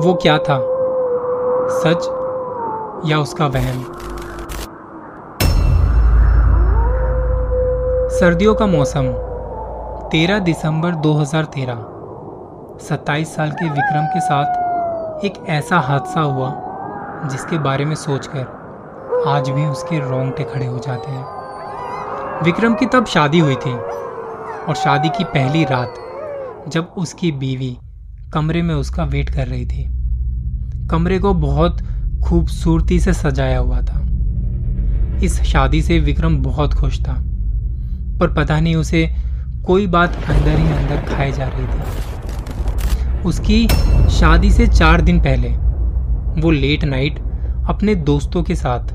वो क्या था? सच या उसका वहम सर्दियों का मौसम 13 दिसंबर 2013 27 साल के विक्रम के साथ एक ऐसा हादसा हुआ, जिसके बारे में सोचकर आज भी उसके रोंगटे खड़े हो जाते हैं। विक्रम की तब शादी हुई थी, और शादी की पहली रात जब उसकी बीवी कमरे में उसका वेट कर रही थी। कमरे को बहुत खूबसूरती से सजाया हुआ था। इस शादी से विक्रम बहुत खुश था, पर पता नहीं उसे कोई बात अंदर ही अंदर खाई जा रही थी। उसकी शादी से चार दिन पहले, वो लेट नाइट अपने दोस्तों के साथ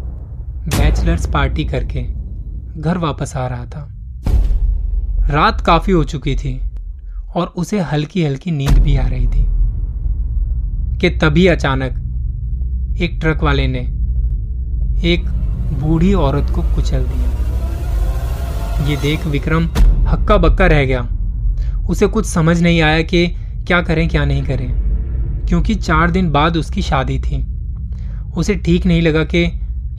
बैचलर्स पार्टी करके घर वापस आ रहा था। रात काफ़ी हो चुकी थी और उसे हल्की हल्की नींद भी आ रही थी कि तभी अचानक एक ट्रक वाले ने एक बूढ़ी औरत को कुचल दिया। ये देख विक्रम हक्का बक्का रह गया। उसे कुछ समझ नहीं आया कि क्या करें, क्या नहीं करें, क्योंकि चार दिन बाद उसकी शादी थी। उसे ठीक नहीं लगा कि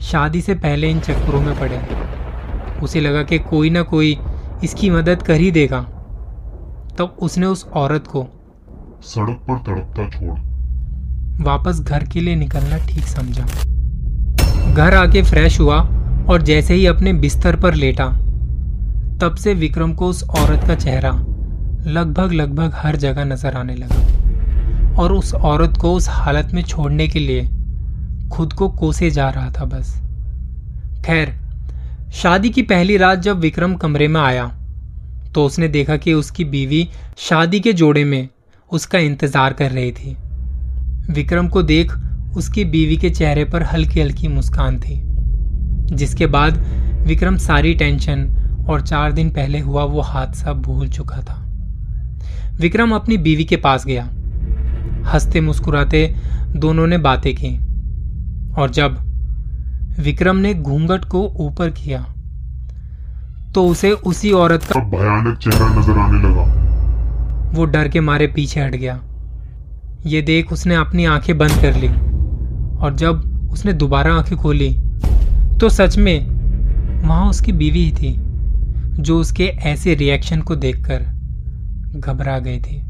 शादी से पहले इन चक्करों में पड़े। उसे लगा कि कोई ना कोई इसकी मदद कर ही देगा। तब उसने उस औरत को सड़क पर तड़पता छोड़। वापस घर के लिए निकलना ठीक समझा। घर आके फ्रेश हुआ और जैसे ही अपने बिस्तर पर लेटा तब से विक्रम को उस औरत का चेहरा लगभग लगभग हर जगह नज़र आने लगा और उस औरत को उस हालत में छोड़ने के लिए खुद को कोसे जा रहा था बस। खैर शादी की पहली रात जब विक्रम कमरे में आया तो उसने देखा कि उसकी बीवी शादी के जोड़े में उसका इंतज़ार कर रही थी। विक्रम को देख उसकी बीवी के चेहरे पर हल्की हल्की मुस्कान थी, जिसके बाद विक्रम सारी टेंशन और चार दिन पहले हुआ वो हादसा भूल चुका था। विक्रम अपनी बीवी के पास गया। हँसते मुस्कुराते दोनों ने बातें की और जब विक्रम ने घूंघट को ऊपर किया तो उसे उसी औरत का भयानक चेहरा नज़र आने लगा। वो डर के मारे पीछे हट गया। ये देख उसने अपनी आँखें बंद कर ली और जब उसने दोबारा आँखें खोली तो सच में वहाँ उसकी बीवी ही थी जो उसके ऐसे रिएक्शन को देखकर घबरा गई थी।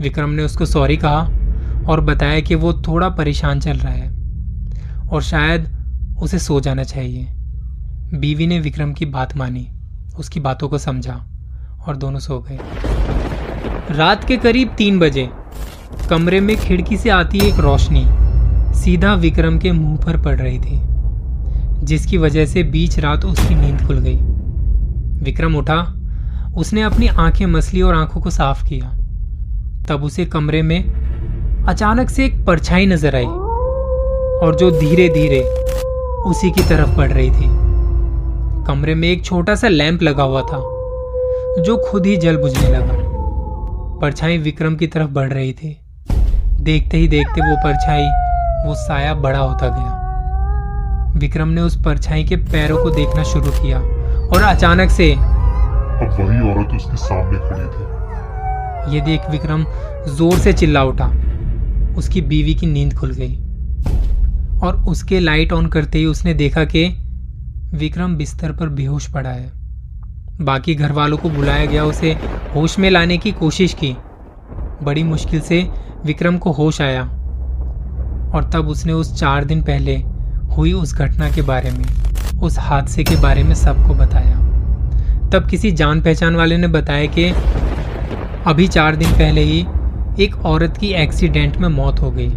विक्रम ने उसको सॉरी कहा और बताया कि वो थोड़ा परेशान चल रहा है और शायद उसे सो जाना चाहिए। बीवी ने विक्रम की बात मानी, उसकी बातों को समझा और दोनों सो गए। रात के करीब तीन बजे कमरे में खिड़की से आती एक रोशनी सीधा विक्रम के मुँह पर पड़ रही थी, जिसकी वजह से बीच रात उसकी नींद खुल गई। विक्रम उठा, उसने अपनी आँखें मसली और आँखों को साफ़ किया। तब उसे कमरे में अचानक से एक परछाई नज़र आई और जो धीरे धीरे उसी की तरफ़ बढ़ रही थी। कमरे में एक छोटा सा लैंप लगा हुआ था जो खुद ही जल बुझने लगा। परछाई विक्रम की तरफ़ बढ़ रही थी। देखते ही देखते वो परछाई वो साया बड़ा होता गया। विक्रम ने उस परछाई के पैरों को देखना शुरू किया और अचानक से अब वही औरत उसके सामने खड़ी थी। ये देख विक्रम ज़ोर से चिल्ला उठा। उसकी बीवी की नींद खुल गई और उसके लाइट ऑन करते ही उसने देखा कि विक्रम बिस्तर पर बेहोश पड़ा है। बाकी घर वालों को बुलाया गया, उसे होश में लाने की कोशिश की। बड़ी मुश्किल से विक्रम को होश आया। और तब उसने उस चार दिन पहले हुई उस घटना के बारे में, उस हादसे के बारे में सबको बताया। तब किसी जान पहचान वाले ने बताया कि अभी चार दिन पहले ही एक औरत की एक्सीडेंट में मौत हो गई।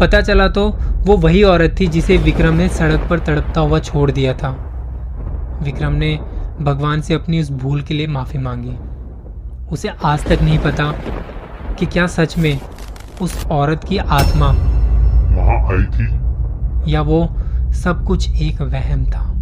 पता चला तो वो वही औरत थी जिसे विक्रम ने सड़क पर तड़पता हुआ छोड़ दिया था। विक्रम ने भगवान से अपनी उस भूल के लिए माफ़ी मांगी। उसे आज तक नहीं पता कि क्या सच में उस औरत की आत्मा वहाँ आई थी। या वो सब कुछ एक वहम था।